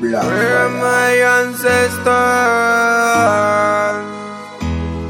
Black Where fire. my ancestors?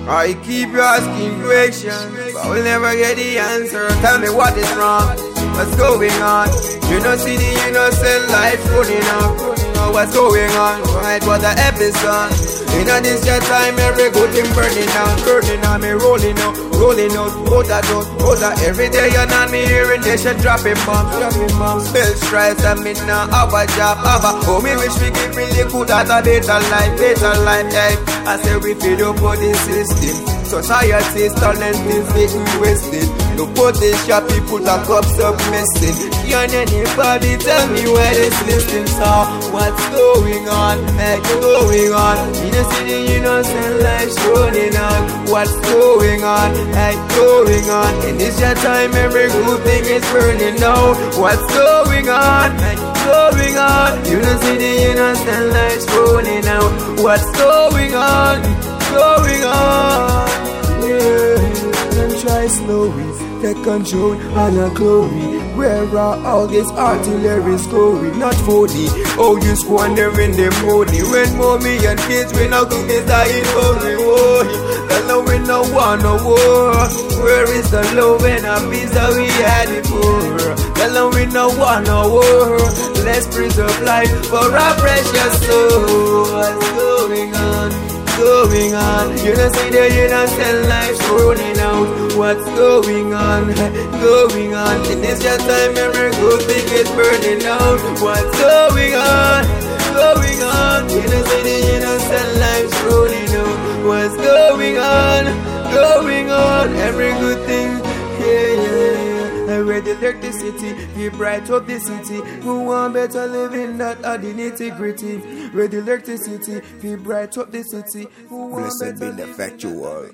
I keep asking questions, but we'll never get the answer. Tell me what is wrong, what's going on? You know, see the innocent life running up. You know what's going on? Right, what the episode? You know this your time, every good thing burning down, burning on me, rolling out, rolling out, hold that out, hold that. Every day you're me hearing should dropping bombs, dropping bombs. Bill strikes and me now have a job, have a oh me wish we give really good at a better life, better life. Hey, I say we feed up for the system. Society's talent is getting wasted. No potential people talk up submissive. Can anybody tell me where this listening so what's going on? Hey, going on? You know, see the innocent life running on. What's going on? Hey, going on? And it's your time, every good thing is burning out. What's going on? Hey, going on? You know, see the innocent running out. What's going on? What's going on? Yeah, try slowly take control and a glory. Where are all this artillery scoring? Not 40. Oh, you squandering them money. When mommy and kids, we no cookies dying hungry. Oh, them we no want no war. Where is the love and the peace that we had before? Them we no want no war. Let's preserve life for our precious soul. Going on? You don't see the innocent life running out. What's going on? Going on? And it's your time, every good thing is burning out. What's going on? Going on? You don't see the innocent life running out. What's going on? Going on? The electricity, we bright up the city. Who want better living, that are the nitty gritty. The electricity, we bright up the city. Who want Blessed be better the living, factual.